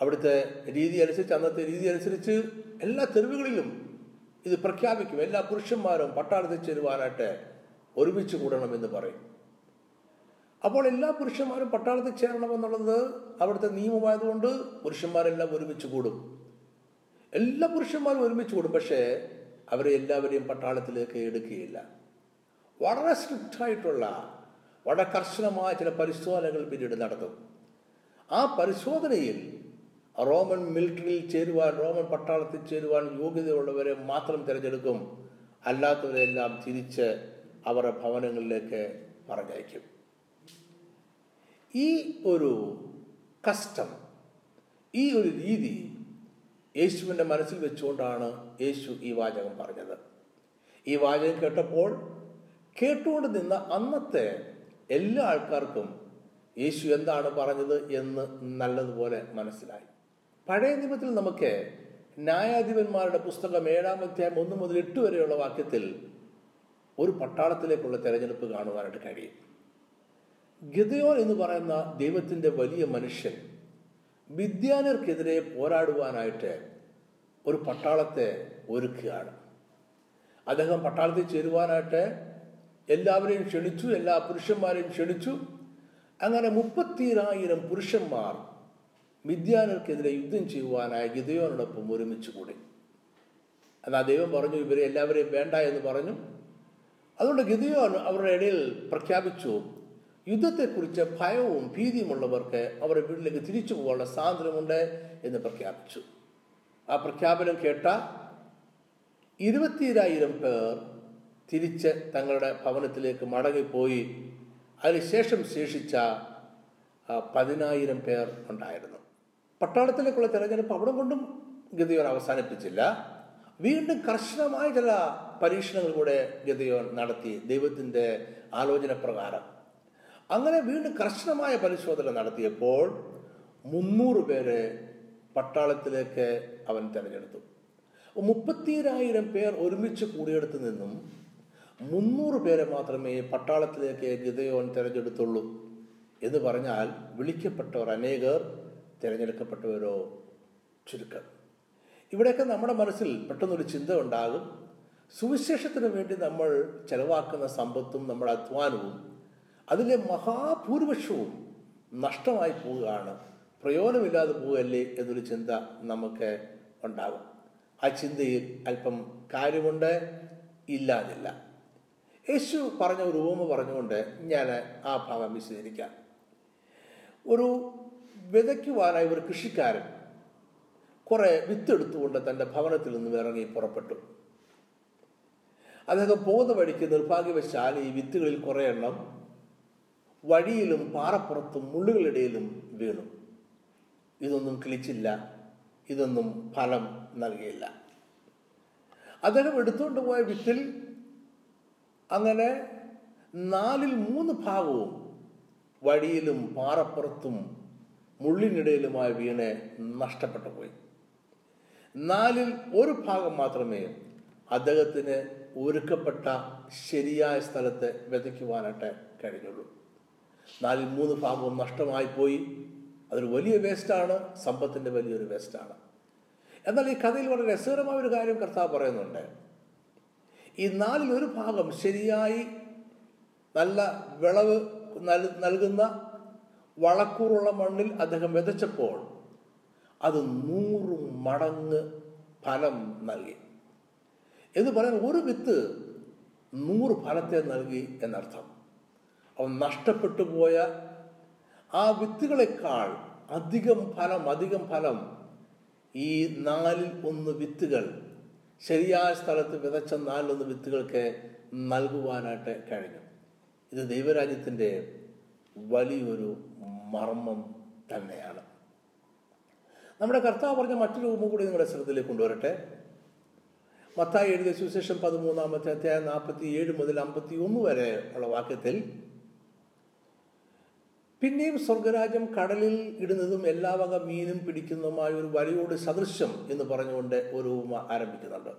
അവിടുത്തെ രീതി അനുസരിച്ച് അന്നത്തെ രീതി അനുസരിച്ച് എല്ലാ തെരുവുകളിലും ഇത് പ്രഖ്യാപിക്കും. എല്ലാ പുരുഷന്മാരും പട്ടാളത്തിൽ ചേരുവാനായിട്ട് ഒരുമിച്ച് കൂടണമെന്ന് പറയും. അപ്പോൾ എല്ലാ പുരുഷന്മാരും പട്ടാളത്തിൽ ചേരണമെന്നുള്ളത് അവിടുത്തെ നിയമമായതുകൊണ്ട് പുരുഷന്മാരെല്ലാം ഒരുമിച്ച് കൂടും. എല്ലാ പുരുഷന്മാരും ഒരുമിച്ച് കൂടും പക്ഷേ അവരെ എല്ലാവരെയും പട്ടാളത്തിലേക്ക് എടുക്കുകയില്ല. വളരെ സ്ട്രിക്റ്റ് ആയിട്ടുള്ള വളരെ കർശനമായ ചില പരിശോധനകൾ പിന്നീട് നടത്തും ആ പരിശോധനയിൽ റോമൻ മിലിറ്ററിയിൽ ചേരുവാൻ റോമൻ പട്ടാളത്തിൽ ചേരുവാൻ യോഗ്യതയുള്ളവരെ മാത്രം തിരഞ്ഞെടുക്കും. അല്ലാത്തവരെല്ലാം തിരിച്ച് അവരുടെ ഭവനങ്ങളിലേക്ക് പറഞ്ഞയക്കും. ഈ ഒരു കസ്റ്റം ഈ ഒരു രീതി യേശുവിന്റെ മനസ്സിൽ വെച്ചുകൊണ്ടാണ് യേശു ഈ വാചകം പറഞ്ഞത്. ഈ വാചകം കേട്ടപ്പോൾ കേട്ടുകൊണ്ട് നിന്ന അന്നത്തെ എല്ലാ ആൾക്കാർക്കും യേശു എന്താണ് പറഞ്ഞത് എന്ന് നല്ലതുപോലെ മനസ്സിലായി. പഴയ നിയമത്തിൽ നമുക്ക് ന്യായാധിപന്മാരുടെ പുസ്തകം ഏഴാം അധ്യായം ഒന്ന് മുതൽ എട്ട് വരെയുള്ള വാക്യത്തിൽ ഒരു പട്ടാളത്തിലേക്കുള്ള തെരഞ്ഞെടുപ്പ് കാണുവാനായിട്ട് കഴിയും. ഗിദയോൻ എന്ന് പറയുന്ന ദൈവത്തിന്റെ വലിയ മനുഷ്യൻ വിദ്യാനർക്കെതിരെ പോരാടുവാനായിട്ട് ഒരു പട്ടാളത്തെ ഒരുക്കുകയാണ്. അദ്ദേഹം പട്ടാളത്തിൽ ചേരുവാനായിട്ട് എല്ലാവരെയും ക്ഷണിച്ചു എല്ലാ പുരുഷന്മാരെയും ക്ഷണിച്ചു. അങ്ങനെ മുപ്പത്തിരായിരം പുരുഷന്മാർ മിഥ്യാനർക്കെതിരെ യുദ്ധം ചെയ്യുവാനായി ഗിതയോനോടൊപ്പം ഒരുമിച്ച് കൂടി എന്നാൽ ദൈവം പറഞ്ഞു ഇവരെ എല്ലാവരെയും വേണ്ട എന്ന് പറഞ്ഞു. അതുകൊണ്ട് ഗിതയോൻ അവരുടെ ഇടയിൽ പ്രഖ്യാപിച്ചു യുദ്ധത്തെക്കുറിച്ച് ഭയവും ഭീതിയുമുള്ളവർക്ക് അവരുടെ വീട്ടിലേക്ക് തിരിച്ചു പോകാനുള്ള സ്വാതന്ത്ര്യമുണ്ട് എന്ന് പ്രഖ്യാപിച്ചു. ആ പ്രഖ്യാപനം കേട്ട ഇരുപത്തിരായിരം പേർ തിരിച്ച് തങ്ങളുടെ ഭവനത്തിലേക്ക് മടങ്ങിപ്പോയി. അതിനുശേഷം ശേഷിച്ച പതിനായിരം പേർ ഉണ്ടായിരുന്നു. പട്ടാളത്തിലേക്കുള്ള തെരഞ്ഞെടുപ്പ് അവിടെ കൊണ്ടും ഗതിയോൻ അവസാനിപ്പിച്ചില്ല. വീണ്ടും കർശനമായ ചില പരീക്ഷണങ്ങൾ കൂടെ ഗതിയോൻ നടത്തി ദൈവത്തിന്റെ ആലോചന പ്രകാരം. അങ്ങനെ വീണ്ടും കർശനമായ പരിശോധന നടത്തിയപ്പോൾ മുന്നൂറ് പേരെ പട്ടാളത്തിലേക്ക് അവൻ തിരഞ്ഞെടുത്തു. മുപ്പത്തിരായിരം പേർ ഒരുമിച്ച് കൂടിയെടുത്ത് നിന്നും മുന്നൂറ് പേരെ മാത്രമേ പട്ടാളത്തിലേക്ക് ഗിതയോൻ തിരഞ്ഞെടുത്തുള്ളൂ എന്ന് പറഞ്ഞാൽ വിളിക്കപ്പെട്ടവർ അനേകർ തിരഞ്ഞെടുക്കപ്പെട്ടവരോ ചുരുക്കം. ഇവിടെയൊക്കെ നമ്മുടെ മനസ്സിൽ പെട്ടെന്നൊരു ചിന്ത ഉണ്ടാകും. സുവിശേഷത്തിന് വേണ്ടി നമ്മൾ ചെലവാക്കുന്ന സമ്പത്തും നമ്മുടെ അധ്വാനവും അതിലെ മഹാഭൂരിപക്ഷവും നഷ്ടമായി പോവുകയാണ്. പ്രയോജനമില്ലാതെ പോവുകയല്ലേ എന്നൊരു ചിന്ത നമുക്ക് ഉണ്ടാകും. ആ ചിന്തയിൽ അല്പം കാര്യമുണ്ട് ഇല്ലാതില്ല. യേശു പറഞ്ഞ ഒരു ഉപമ പറഞ്ഞുകൊണ്ട് ഞാൻ ആ ഭാഗം വിശദീകരിക്കാം. ഒരു വിതയ്ക്കുവാനായി ഒരു കൃഷിക്കാരൻ കുറെ വിത്തെടുത്തുകൊണ്ട് തന്റെ ഭവനത്തിൽ നിന്ന് ഇറങ്ങി പുറപ്പെട്ടു. അദ്ദേഹം പോകുന്ന വഴിക്ക് നിർഭാഗ്യവശാൽ ഈ വിത്തുകളിൽ കുറേ എണ്ണം വഴിയിലും പാറപ്പുറത്തും മുള്ളുകളിടയിലും വീണു. ഇതൊന്നും കിളിച്ചില്ല ഇതൊന്നും ഫലം നൽകിയില്ല. അദ്ദേഹം എടുത്തുകൊണ്ട് പോയ വിത്തിൽ അങ്ങനെ നാലിൽ മൂന്ന് ഭാഗവും വഴിയിലും പാറപ്പുറത്തും മുള്ളിനിടയിലുമായി വീണ് നഷ്ടപ്പെട്ടു പോയി. നാലിൽ ഒരു ഭാഗം മാത്രമേ അദ്ദേഹത്തിന് ഒരുക്കപ്പെട്ട ശരിയായ സ്ഥലത്ത് വിതയ്ക്കുവാനായിട്ട് കഴിഞ്ഞുള്ളൂ. നാലിൽ മൂന്ന് ഭാഗവും നഷ്ടമായി പോയി. അതൊരു വലിയ വേസ്റ്റാണ് സമ്പത്തിന്റെ വലിയൊരു വേസ്റ്റാണ്. എന്നാൽ ഈ കഥയിൽ വളരെ രസകരമായ ഒരു കാര്യം കർത്താവ് പറയുന്നുണ്ട്. ഈ നാലിൽ ഒരു ഭാഗം ശരിയായി നല്ല വിളവ് നൽകുന്ന വളക്കൂറുള്ള മണ്ണിൽ അദ്ദേഹം വിതച്ചപ്പോൾ അത് നൂറ് മടങ്ങ് ഫലം നൽകി. എന്ന് പറയാൻ ഒരു വിത്ത് നൂറ് ഫലത്തെ നൽകി എന്നർത്ഥം. അവൻ നഷ്ടപ്പെട്ടു പോയ ആ വിത്തുകളെക്കാൾ അധികം ഫലം അധികം ഫലം ഈ നാലിൽ ഒന്ന് വിത്തുകൾ ശരിയായ സ്ഥലത്ത് വിതച്ച നാലൊന്ന് വിത്തുകൾക്ക് നൽകുവാനായിട്ട് കഴിഞ്ഞു. ഇത് ദൈവരാജ്യത്തിന്റെ വലിയൊരു മർമ്മം തന്നെയാണ്. നമ്മുടെ കർത്താവ് പറഞ്ഞ മറ്റൊരു ഉപമ കൂടി നിങ്ങളുടെ ശ്രദ്ധയിലേക്ക് കൊണ്ടുവരട്ടെ. മത്തായി എഴുതിയ സുവിശേഷം പതിമൂന്നാമത്തെ അധ്യായം നാൽപ്പത്തി ഏഴ് മുതൽ അമ്പത്തി ഒന്ന് വരെ ഉള്ള വാക്യത്തിൽ പിന്നെയും സ്വർഗരാജ്യം കടലിൽ ഇടുന്നതും എല്ലാ വക മീനും പിടിക്കുന്നതുമായ ഒരു വലയോട് സദൃശ്യം എന്ന് പറഞ്ഞുകൊണ്ട് ഒരു ഉപമ ആരംഭിക്കുന്നുണ്ട്.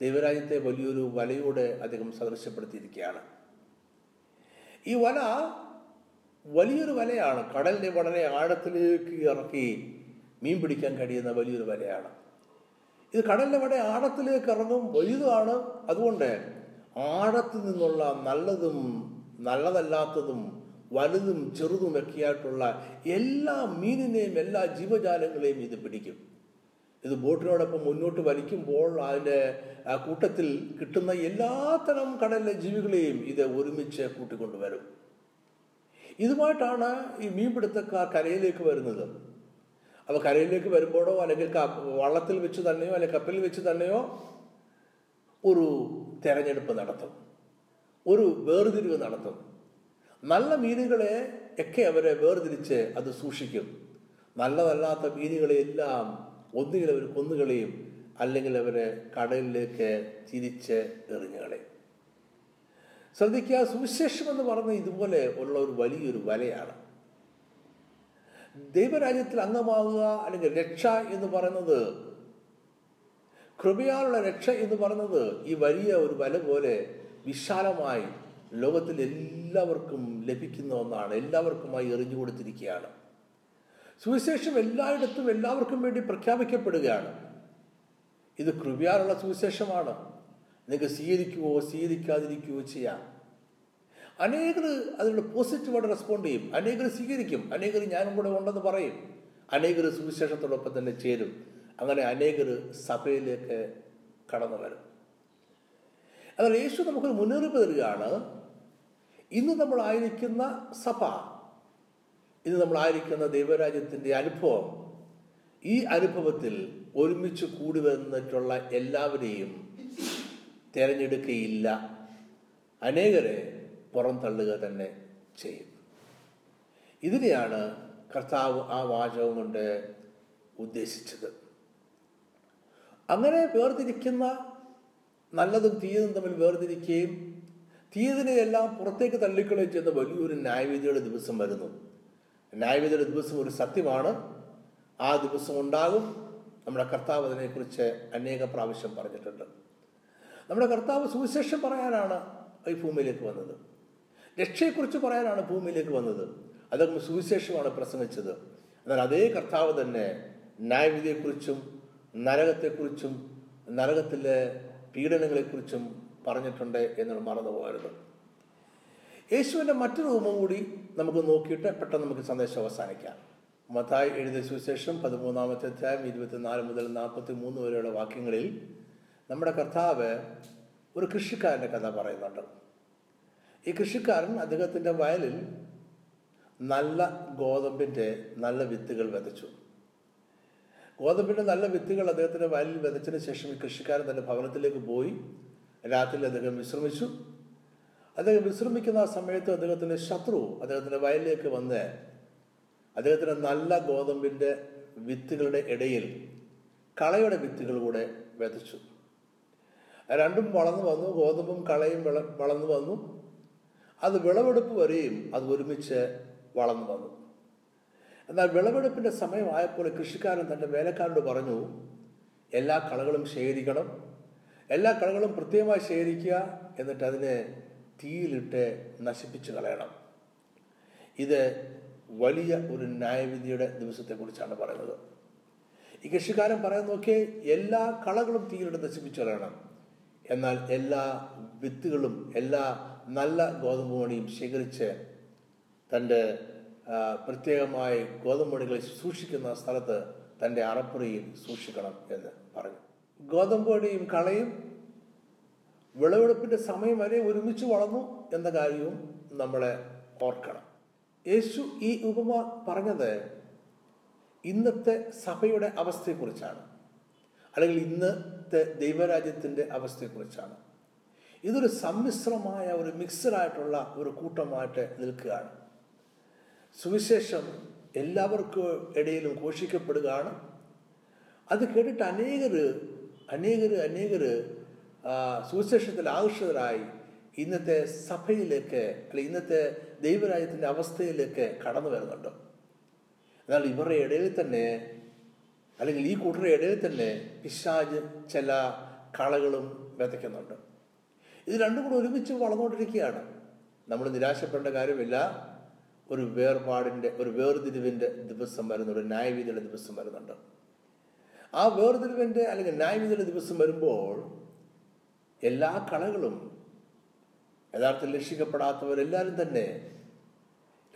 ദൈവരാജ്യത്തെ വലിയൊരു വലയോട് അദ്ദേഹം സദൃശ്യപ്പെടുത്തിയിരിക്കുകയാണ്. ഈ വല വലിയൊരു വലയാണ്. കടലിനെ വളരെ ആഴത്തിലേക്ക് ഇറക്കി മീൻ പിടിക്കാൻ കഴിയുന്ന വലിയൊരു വലയാണ്. ഇത് കടലിന്റെ വളരെ ആഴത്തിലേക്ക് ഇറങ്ങും വലുതാണ്. അതുകൊണ്ട് ആഴത്തിൽ നിന്നുള്ള നല്ലതും നല്ലതല്ലാത്തതും വലുതും ചെറുതും ഒക്കെയായിട്ടുള്ള എല്ലാ മീനിനെയും എല്ലാ ജീവജാലങ്ങളെയും ഇത് പിടിക്കും. ഇത് ബോട്ടിനോടൊപ്പം മുന്നോട്ട് വലിക്കുമ്പോൾ അതിന്റെ കൂട്ടത്തിൽ കിട്ടുന്ന എല്ലാത്തരം കടലിലെ ജീവികളെയും ഇത് ഒരുമിച്ച് കൂട്ടിക്കൊണ്ടുവരും. ഇതുമായിട്ടാണ് ഈ മീൻപിടുത്തക്കാർ കരയിലേക്ക് വരുന്നത്. അപ്പോൾ കരയിലേക്ക് വരുമ്പോഴോ അല്ലെങ്കിൽ വള്ളത്തിൽ വെച്ച് തന്നെയോ അല്ലെങ്കിൽ കപ്പലിൽ വെച്ച് തന്നെയോ ഒരു തെരഞ്ഞെടുപ്പ് നടത്തും. ഒരു വേർതിരിവ് നടത്തും. നല്ല മീനുകളെ ഒക്കെ അവരെ വേർതിരിച്ച് അത് സൂക്ഷിക്കും. നല്ലതല്ലാത്ത മീനുകളെയെല്ലാം ഒന്നുകിൽ അവർ കൊന്നുകളയും അല്ലെങ്കിൽ അവരെ കടലിലേക്ക് തിരിച്ച് എറിഞ്ഞുകളയും. ശ്രദ്ധിക്കുക സുവിശേഷം എന്ന് പറഞ്ഞ ഇതുപോലെ ഉള്ള ഒരു വലിയൊരു വലയാണ്. ദൈവരാജ്യത്തിൽ അംഗമാവുക അല്ലെങ്കിൽ രക്ഷ എന്ന് പറയുന്നത് കൃപയാലുള്ള രക്ഷ എന്ന് പറയുന്നത് ഈ വലിയ ഒരു വല പോലെ വിശാലമായി ലോകത്തിൽ എല്ലാവർക്കും ലഭിക്കുന്ന ഒന്നാണ്. എല്ലാവർക്കുമായി എറിഞ്ഞു കൊടുത്തിരിക്കുകയാണ്. സുവിശേഷം എല്ലായിടത്തും എല്ലാവർക്കും വേണ്ടി പ്രഖ്യാപിക്കപ്പെടുകയാണ്. ഇത് കൃപയാലുള്ള സുവിശേഷമാണ്. നിങ്ങൾക്ക് സ്വീകരിക്കുകയോ സ്വീകരിക്കാതിരിക്കുകയോ ചെയ്യാം. അനേകർ അതിനോട് പോസിറ്റീവായിട്ട് റെസ്പോണ്ട് ചെയ്യും. അനേകർ സ്വീകരിക്കും. അനേകർ ഞാനും കൂടെ ഉണ്ടെന്ന് പറയും. അനേകർ സുവിശേഷത്തോടൊപ്പം തന്നെ ചേരും. അങ്ങനെ അനേകർ സഭയിലേക്ക് കടന്നു വരും. എന്നാൽ യേശു നമുക്കൊരു മുന്നറിയിപ്പ് തരികയാണ്. ഇന്ന് നമ്മളായിരിക്കുന്ന സഭ ഇന്ന് നമ്മളായിരിക്കുന്ന ദൈവരാജ്യത്തിന്റെ അനുഭവം ഈ അനുഭവത്തിൽ ഒരുമിച്ച് കൂടി വന്നിട്ടുള്ള എല്ലാവരെയും തിരഞ്ഞെടുക്കുകയില്ല അനേകരെ പുറന്തള്ളുക തന്നെ ചെയ്യും. ഇതിനെയാണ് കർത്താവ് ആ വാചകം കൊണ്ട് ഉദ്ദേശിച്ചത്. അങ്ങനെ വേർതിരിക്കുന്ന നല്ലതും തീയതും തമ്മിൽ വേർതിരിക്കുകയും തീയതിനെയെല്ലാം പുറത്തേക്ക് ചെയ്യുന്ന വലിയൊരു ന്യായവിധിയുടെ ദിവസം വരുന്നു. ന്യായവിധിയുടെ ദിവസം ഒരു സത്യമാണ്. ആ ദിവസം ഉണ്ടാകും. നമ്മുടെ കർത്താവ് അതിനെക്കുറിച്ച് അനേക പ്രാവശ്യം പറഞ്ഞിട്ടുണ്ട്. നമ്മുടെ കർത്താവ് സുവിശേഷം പറയാനാണ് ഈ ഭൂമിയിലേക്ക് വന്നത്. രക്ഷയെക്കുറിച്ച് പറയാനാണ് ഭൂമിയിലേക്ക് വന്നത്. അതൊക്കെ സുവിശേഷമാണ് പ്രസംഗിച്ചത്. എന്നാൽ അതേ കർത്താവ് തന്നെ ന്യായവിധിയെക്കുറിച്ചും നരകത്തെക്കുറിച്ചും നരകത്തിലെ പീഡനങ്ങളെക്കുറിച്ചും പറഞ്ഞിട്ടുണ്ട് എന്നുള്ള മറന്നു പോകരുത് യേശുവിന്റെ മറ്റൊരു ഉപമ കൂടി നമുക്ക് നോക്കിയിട്ട് പെട്ടെന്ന് നമുക്ക് സന്ദേശം അവസാനിക്കാം. മത്തായി എഴുതിയ സുവിശേഷം പതിമൂന്നാമത്തെ അധ്യായം ഇരുപത്തിനാല് മുതൽ നാൽപ്പത്തി മൂന്ന് വരെയുള്ള വാക്യങ്ങളിൽ നമ്മുടെ കർത്താവ് ഒരു കൃഷിക്കാരന്റെ കഥ പറയുന്നുണ്ട്. ഈ കൃഷിക്കാരൻ അദ്ദേഹത്തിന്റെ വയലിൽ നല്ല ഗോതമ്പിന്റെ നല്ല വിത്തുകൾ വിതച്ചു. ഗോതമ്പിന്റെ നല്ല വിത്തുകൾ അദ്ദേഹത്തിന്റെ വയലിൽ വിതച്ചതിന് ശേഷം ഈ കൃഷിക്കാരൻ തന്റെ ഭവനത്തിലേക്ക് പോയി. രാത്രിയിൽ അദ്ദേഹം വിശ്രമിച്ചു. അദ്ദേഹം വിശ്രമിക്കുന്ന ആ സമയത്ത് അദ്ദേഹത്തിന്റെ ശത്രു അദ്ദേഹത്തിന്റെ വയലിലേക്ക് വന്ന് അദ്ദേഹത്തിന്റെ നല്ല ഗോതമ്പിന്റെ വിത്തുകളുടെ ഇടയിൽ കളയുടെ വിത്തുകൾ കൂടെ വിതച്ചു. രണ്ടും വളർന്നു വന്നു ഗോതമ്പും കളയും വിള വളർന്നു വന്നു. അത് വിളവെടുപ്പ് വരെയും അത് ഒരുമിച്ച് വളർന്നു വന്നു. എന്നാൽ വിളവെടുപ്പിന്റെ സമയമായപ്പോൾ കൃഷിക്കാരൻ തന്റെ വേലക്കാരോട് പറഞ്ഞു എല്ലാ കളകളും ശേഖരിക്കണം എല്ലാ കളകളും പ്രത്യേകമായി ശേഖരിക്കുക എന്നിട്ട് അതിനെ തീയിലിട്ട് നശിപ്പിച്ച് കളയണം. ഇത് വലിയ ഒരു ന്യായവിധിയുടെ ദിവസത്തെക്കുറിച്ചാണ് പറയുന്നത്. ഈ കൃഷിക്കാരൻ പറയാൻ നോക്കിയേ എല്ലാ കളകളും തീയിലിട്ട് നശിപ്പിച്ച് കളയണം. എന്നാൽ എല്ലാ വിത്തുകളും എല്ലാ നല്ല ഗോതമ്പ് മണിയും ശേഖരിച്ച് തന്റെ പ്രത്യേകമായി ഗോതമ്പ് മണികളെ സൂക്ഷിക്കുന്ന സ്ഥലത്ത് തന്റെ അറപ്പുറയിൽ സൂക്ഷിക്കണം എന്ന് പറഞ്ഞു. ഗോതമ്പ് കളയും വിളവെടുപ്പിന്റെ സമയം വരെ ഒരുമിച്ച് വളർന്നു എന്ന കാര്യവും നമ്മളെ ഓർക്കണം. യേശു ഈ ഉപമ പറഞ്ഞത് ഇന്നത്തെ സഭയുടെ അവസ്ഥയെക്കുറിച്ചാണ്. അല്ലെങ്കിൽ ഇന്നത്തെ ദൈവരാജ്യത്തിന്റെ അവസ്ഥയെക്കുറിച്ചാണ്. ഇതൊരു സമ്മിശ്രമായ ഒരു മിക്സഡായിട്ടുള്ള ഒരു കൂട്ടമായിട്ട് നിൽക്കുകയാണ്. സുവിശേഷം എല്ലാവർക്കും ഇടയിലും ഘോഷിക്കപ്പെടുകയാണ്. അത് കേട്ടിട്ട് അനേകർ അനേകർ അനേകർ സുവിശേഷത്തിൽ ആകർഷിതരായി ഇന്നത്തെ സഭയിലേക്ക് അല്ലെ ഇന്നത്തെ ദൈവരാജ്യത്തിന്റെ അവസ്ഥയിലേക്ക് കടന്നു വരുന്നുണ്ട്. എന്നാൽ ഇവരുടെ ഇടയിൽ തന്നെ അല്ലെങ്കിൽ ഈ കൂട്ടരുടെ ഇടയിൽ തന്നെ പിശാജ് ചില കളകളും വിതയ്ക്കുന്നുണ്ട്. ഇത് രണ്ടും കൂടെ ഒരുമിച്ച് വളർന്നുകൊണ്ടിരിക്കുകയാണ്. നമ്മൾ നിരാശപ്പെടേണ്ട കാര്യമില്ല. ഒരു വേർപാടിന്റെ ഒരു വേർതിരിവിന്റെ ദിവസം വരുന്നുണ്ട്. ന്യായവിധിയുടെ ദിവസം വരുന്നുണ്ട്. ആ വേർതിരിവിന്റെ അല്ലെങ്കിൽ ന്യായവിധിയുടെ ദിവസം വരുമ്പോൾ എല്ലാ കളകളും യഥാർത്ഥത്തിൽ രക്ഷിക്കപ്പെടാത്തവരെല്ലാവരും തന്നെ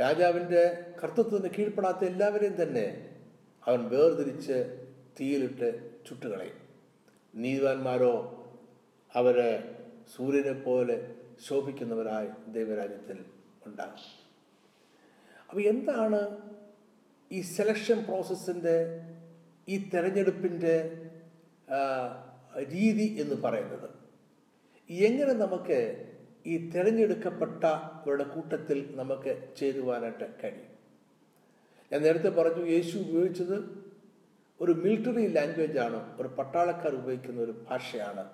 രാജാവിന്റെ കർത്തൃത്വത്തിന് കീഴ്പ്പെടാത്ത എല്ലാവരെയും തന്നെ അവൻ വേർതിരിച്ച് തീയിലിട്ട് ചുട്ടുകളയും. നീതിവാന്മാരോ അവരെ സൂര്യനെ പോലെ ശോഭിക്കുന്നവരായി ദൈവരാജ്യത്തിൽ ഉണ്ടാകും. അപ്പോൾ എന്താണ് ഈ സെലക്ഷൻ പ്രോസസ്സിന്റെ ഈ തെരഞ്ഞെടുപ്പിന്റെ രീതി എന്ന് പറയുന്നത്. എങ്ങനെ നമുക്ക് ഈ തിരഞ്ഞെടുക്കപ്പെട്ടവരുടെ കൂട്ടത്തിൽ നമുക്ക് ചേരുവാനായിട്ട് കഴിയും? ഞാൻ നേരത്തെ പറഞ്ഞു യേശു ഉപയോഗിച്ചത് ഒരു മിലിറ്ററി ലാംഗ്വേജ് ആണ് ഒരു പട്ടാളക്കാർ ഉപയോഗിക്കുന്ന ഒരു ഭാഷയാണ്.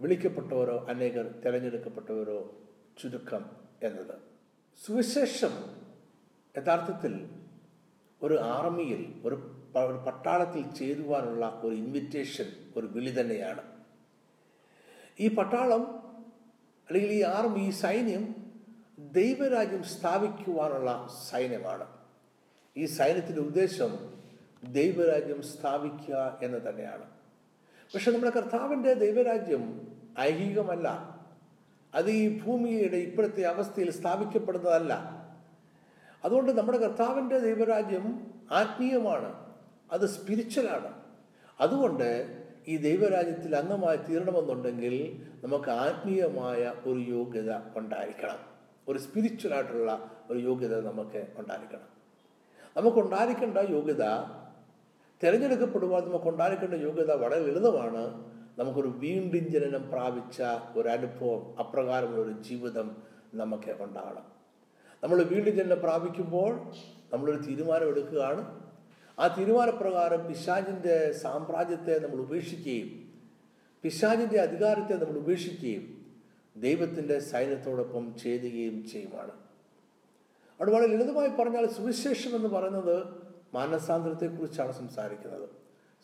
വിളിക്കപ്പെട്ടവരോ അനേകർ തിരഞ്ഞെടുക്കപ്പെട്ടവരോ ചുരുക്കം എന്നത്. സുവിശേഷം യഥാർത്ഥത്തിൽ ഒരു ആർമിയിൽ ഒരു ഒരു പട്ടാളത്തിൽ ചേരുവാനുള്ള ഒരു ഇൻവിറ്റേഷൻ ഒരു വിളി തന്നെയാണ്. ഈ പട്ടാളം അല്ലെങ്കിൽ ഈ ആർമി ഈ സൈന്യം ദൈവരാജ്യം സ്ഥാപിക്കുവാനുള്ള സൈന്യമാണ്. ഈ സൈന്യത്തിന്റെ ഉദ്ദേശം ദൈവരാജ്യം സ്ഥാപിക്കുക എന്ന് തന്നെയാണ്. പക്ഷെ നമ്മുടെ കർത്താവിന്റെ ദൈവരാജ്യം ഐഹികമല്ല. അത് ഈ ഭൂമിയുടെ ഇപ്പോഴത്തെ അവസ്ഥയിൽ സ്ഥാപിക്കപ്പെടുന്നതല്ല. അതുകൊണ്ട് നമ്മുടെ കർത്താവിന്റെ ദൈവരാജ്യം ആത്മീയമാണ്. അത് സ്പിരിച്വലാണ് അതുകൊണ്ട് ഈ ദൈവരാജ്യത്തിൽ അംഗമായി തീരണമെന്നുണ്ടെങ്കിൽ നമുക്ക് ആത്മീയമായ ഒരു യോഗ്യത ഉണ്ടായിരിക്കണം. ഒരു സ്പിരിച്വൽ ആയിട്ടുള്ള ഒരു യോഗ്യത നമുക്ക് ഉണ്ടായിരിക്കണം. നമുക്കുണ്ടായിരിക്കേണ്ട യോഗ്യത തിരഞ്ഞെടുക്കപ്പെടുവാൻ നമുക്കുണ്ടായിരിക്കേണ്ട യോഗ്യത വളരെ ലളിതമാണ്. നമുക്കൊരു വീണ്ടും ജനനം പ്രാപിച്ച ഒരു അനുഭവം അപ്രകാരമുള്ള ഒരു ജീവിതം നമുക്ക് ഉണ്ടാകണം. നമ്മൾ വീണ്ടും ജനനം പ്രാപിക്കുമ്പോൾ നമ്മളൊരു തീരുമാനം എടുക്കുകയാണ്. ആ തീരുമാനപ്രകാരം പിശാജിന്റെ സാമ്രാജ്യത്തെ നമ്മൾ ഉപേക്ഷിക്കുകയും പിശാജിന്റെ അധികാരത്തെ നമ്മൾ ഉപേക്ഷിക്കുകയും ദൈവത്തിന്റെ സൈന്യത്തോടൊപ്പം ചേരുകയും ചെയ്യുമാണ് അവിടെ വളരെ ലളിതമായി പറഞ്ഞാൽ സുവിശേഷം എന്ന് പറയുന്നത് മാനസാന്തരത്തെക്കുറിച്ചാണ് സംസാരിക്കുന്നത്.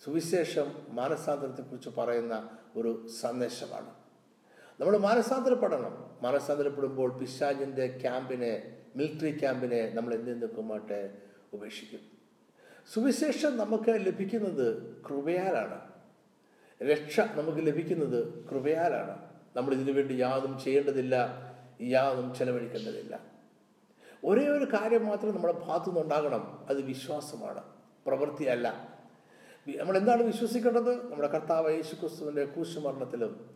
സുവിശേഷം മാനസാന്തരത്തെക്കുറിച്ച് പറയുന്ന ഒരു സന്ദേശമാണ്. നമ്മൾ മാനസാന്തരപ്പെടണം. മാനസാന്തരപ്പെടുമ്പോൾ പിശാജിന്റെ ക്യാമ്പിനെ മിലിറ്ററി ക്യാമ്പിനെ നമ്മൾ എന്തെങ്കിലും ഉപേക്ഷിക്കും. സുവിശേഷം നമുക്ക് ലഭിക്കുന്നത് കൃപയാലാണ്. രക്ഷ നമുക്ക് ലഭിക്കുന്നത് കൃപയാലാണ്. നമ്മൾ ഇതിനു വേണ്ടി യാതൊന്നും ചെയ്യേണ്ടതില്ല യാതൊന്നും ചെലവഴിക്കേണ്ടതില്ല. ഒരേ ഒരു കാര്യം മാത്രം നമ്മുടെ ഭാഗത്തു നിന്നുണ്ടാകണം അത് വിശ്വാസമാണ്. പ്രവൃത്തിയല്ല. നമ്മൾ എന്താണ് വിശ്വസിക്കേണ്ടത്? നമ്മുടെ കർത്താവ് യേശു ക്രിസ്തുവിന്റെ കൂശുമരണത്തിലും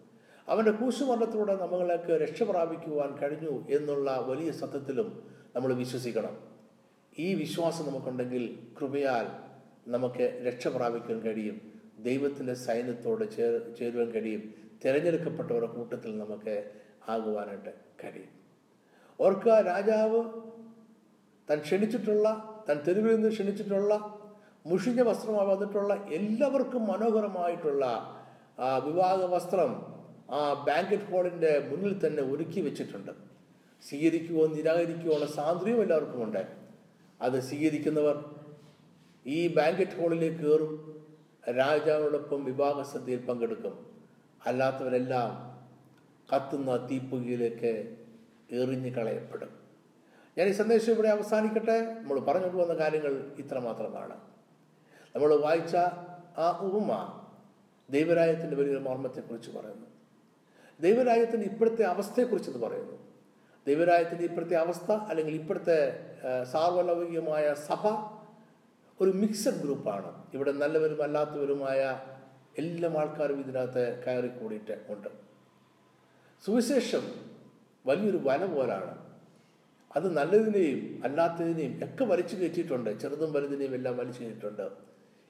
അവന്റെ കൂശുമരണത്തിലൂടെ നമ്മൾക്ക് രക്ഷ പ്രാപിക്കുവാൻ കഴിഞ്ഞു എന്നുള്ള വലിയ സത്യത്തിലും നമ്മൾ വിശ്വസിക്കണം. ഈ വിശ്വാസം നമുക്കുണ്ടെങ്കിൽ കൃപയാൽ നമുക്ക് രക്ഷ പ്രാപിക്കാൻ കഴിയും. ദൈവത്തിന്റെ സൈന്യത്തോട് ചേർ ചേരുവാൻ കഴിയും. തിരഞ്ഞെടുക്കപ്പെട്ടവരുടെ കൂട്ടത്തിൽ നമുക്ക് ആകുവാനായിട്ട് കഴിയും. ഓർക്കുക രാജാവ് താൻ ക്ഷണിച്ചിട്ടുള്ള താൻ തെരുവിൽ നിന്ന് ക്ഷണിച്ചിട്ടുള്ള മുഷിഞ്ഞ വസ്ത്രമായി വന്നിട്ടുള്ള എല്ലാവർക്കും മനോഹരമായിട്ടുള്ള ആ വിവാഹ വസ്ത്രം ആ ബാങ്കറ്റ് ഹോളിന്റെ മുന്നിൽ തന്നെ ഒരുക്കി വെച്ചിട്ടുണ്ട്. സ്വീകരിക്കുകയോ നിരാകരിക്കുകയോ ഉള്ള സാന്ദ്രിയും എല്ലാവർക്കും ഉണ്ട് അത് സ്വീകരിക്കുന്നവർ ഈ ബാങ്കറ്റ് ഹാളിലേക്ക് കയറും. രാജാവിനോടൊപ്പം വിവാഹ സദ്യയിൽ പങ്കെടുക്കും. അല്ലാത്തവരെല്ലാം കത്തുന്ന തീപ്പുകയിലേക്ക് എറിഞ്ഞു കളയപ്പെടും. ഞാൻ ഈ സന്ദേശം ഇവിടെ അവസാനിക്കട്ടെ. നമ്മൾ പറഞ്ഞു വന്ന കാര്യങ്ങൾ ഇത്ര മാത്രമാണ്. നമ്മൾ വായിച്ച ആ ഉപമ ദൈവരാജ്യത്തിന്റെ വലിയൊരു മർമ്മത്തെക്കുറിച്ച് പറയുന്നു. ദൈവരാജ്യത്തിന്റെ ഇപ്പോഴത്തെ അവസ്ഥയെക്കുറിച്ച് ഇത് പറയുന്നു. ദൈവരാജ്യത്തിന്റെ ഇപ്പോഴത്തെ അവസ്ഥ അല്ലെങ്കിൽ ഇപ്പോഴത്തെ സാർവലൗകികമായ സഭ ഒരു മിക്സഡ് ഗ്രൂപ്പാണ് ഇവിടെ നല്ലവരും അല്ലാത്തവരുമായ എല്ലാ ആൾക്കാരും ഇതിനകത്ത് കയറി കൂടിയിട്ട് ഉണ്ട്. സുവിശേഷം വലിയൊരു വല പോലാണ്. അത് നല്ലതിനെയും അല്ലാത്തതിനെയും ഒക്കെ വലിച്ചു കയറ്റിയിട്ടുണ്ട്. ചെറുതും വലുതിനെയും എല്ലാം വലിച്ചു കയറ്റിയിട്ടുണ്ട്.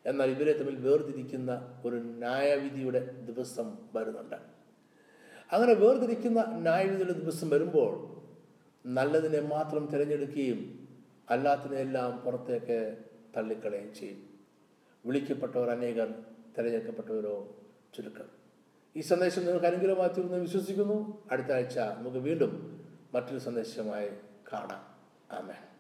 എന്നാൽ ഇവരെ തമ്മിൽ വേർതിരിക്കുന്ന ഒരു ന്യായവിധിയുടെ ദിവസം വരുന്നുണ്ട്. അങ്ങനെ വേർതിരിക്കുന്ന ന്യായവിധിയുടെ ദിവസം വരുമ്പോൾ നല്ലതിനെ മാത്രം തിരഞ്ഞെടുക്കുകയും അല്ലാത്തതിനെല്ലാം പുറത്തേക്ക് തള്ളിക്കളയുകയും ചെയ്യും. വിളിക്കപ്പെട്ടവർ അനേകർ തിരഞ്ഞെടുക്കപ്പെട്ടവരോ ചുരുക്കം. ഈ സന്ദേശം നിങ്ങൾക്ക് തീർന്ന് വിശ്വസിക്കുന്നു. അടുത്ത ആഴ്ച നമുക്ക് വീണ്ടും മറ്റൊരു സന്ദേശമായി കാണാം. ആമേൻ.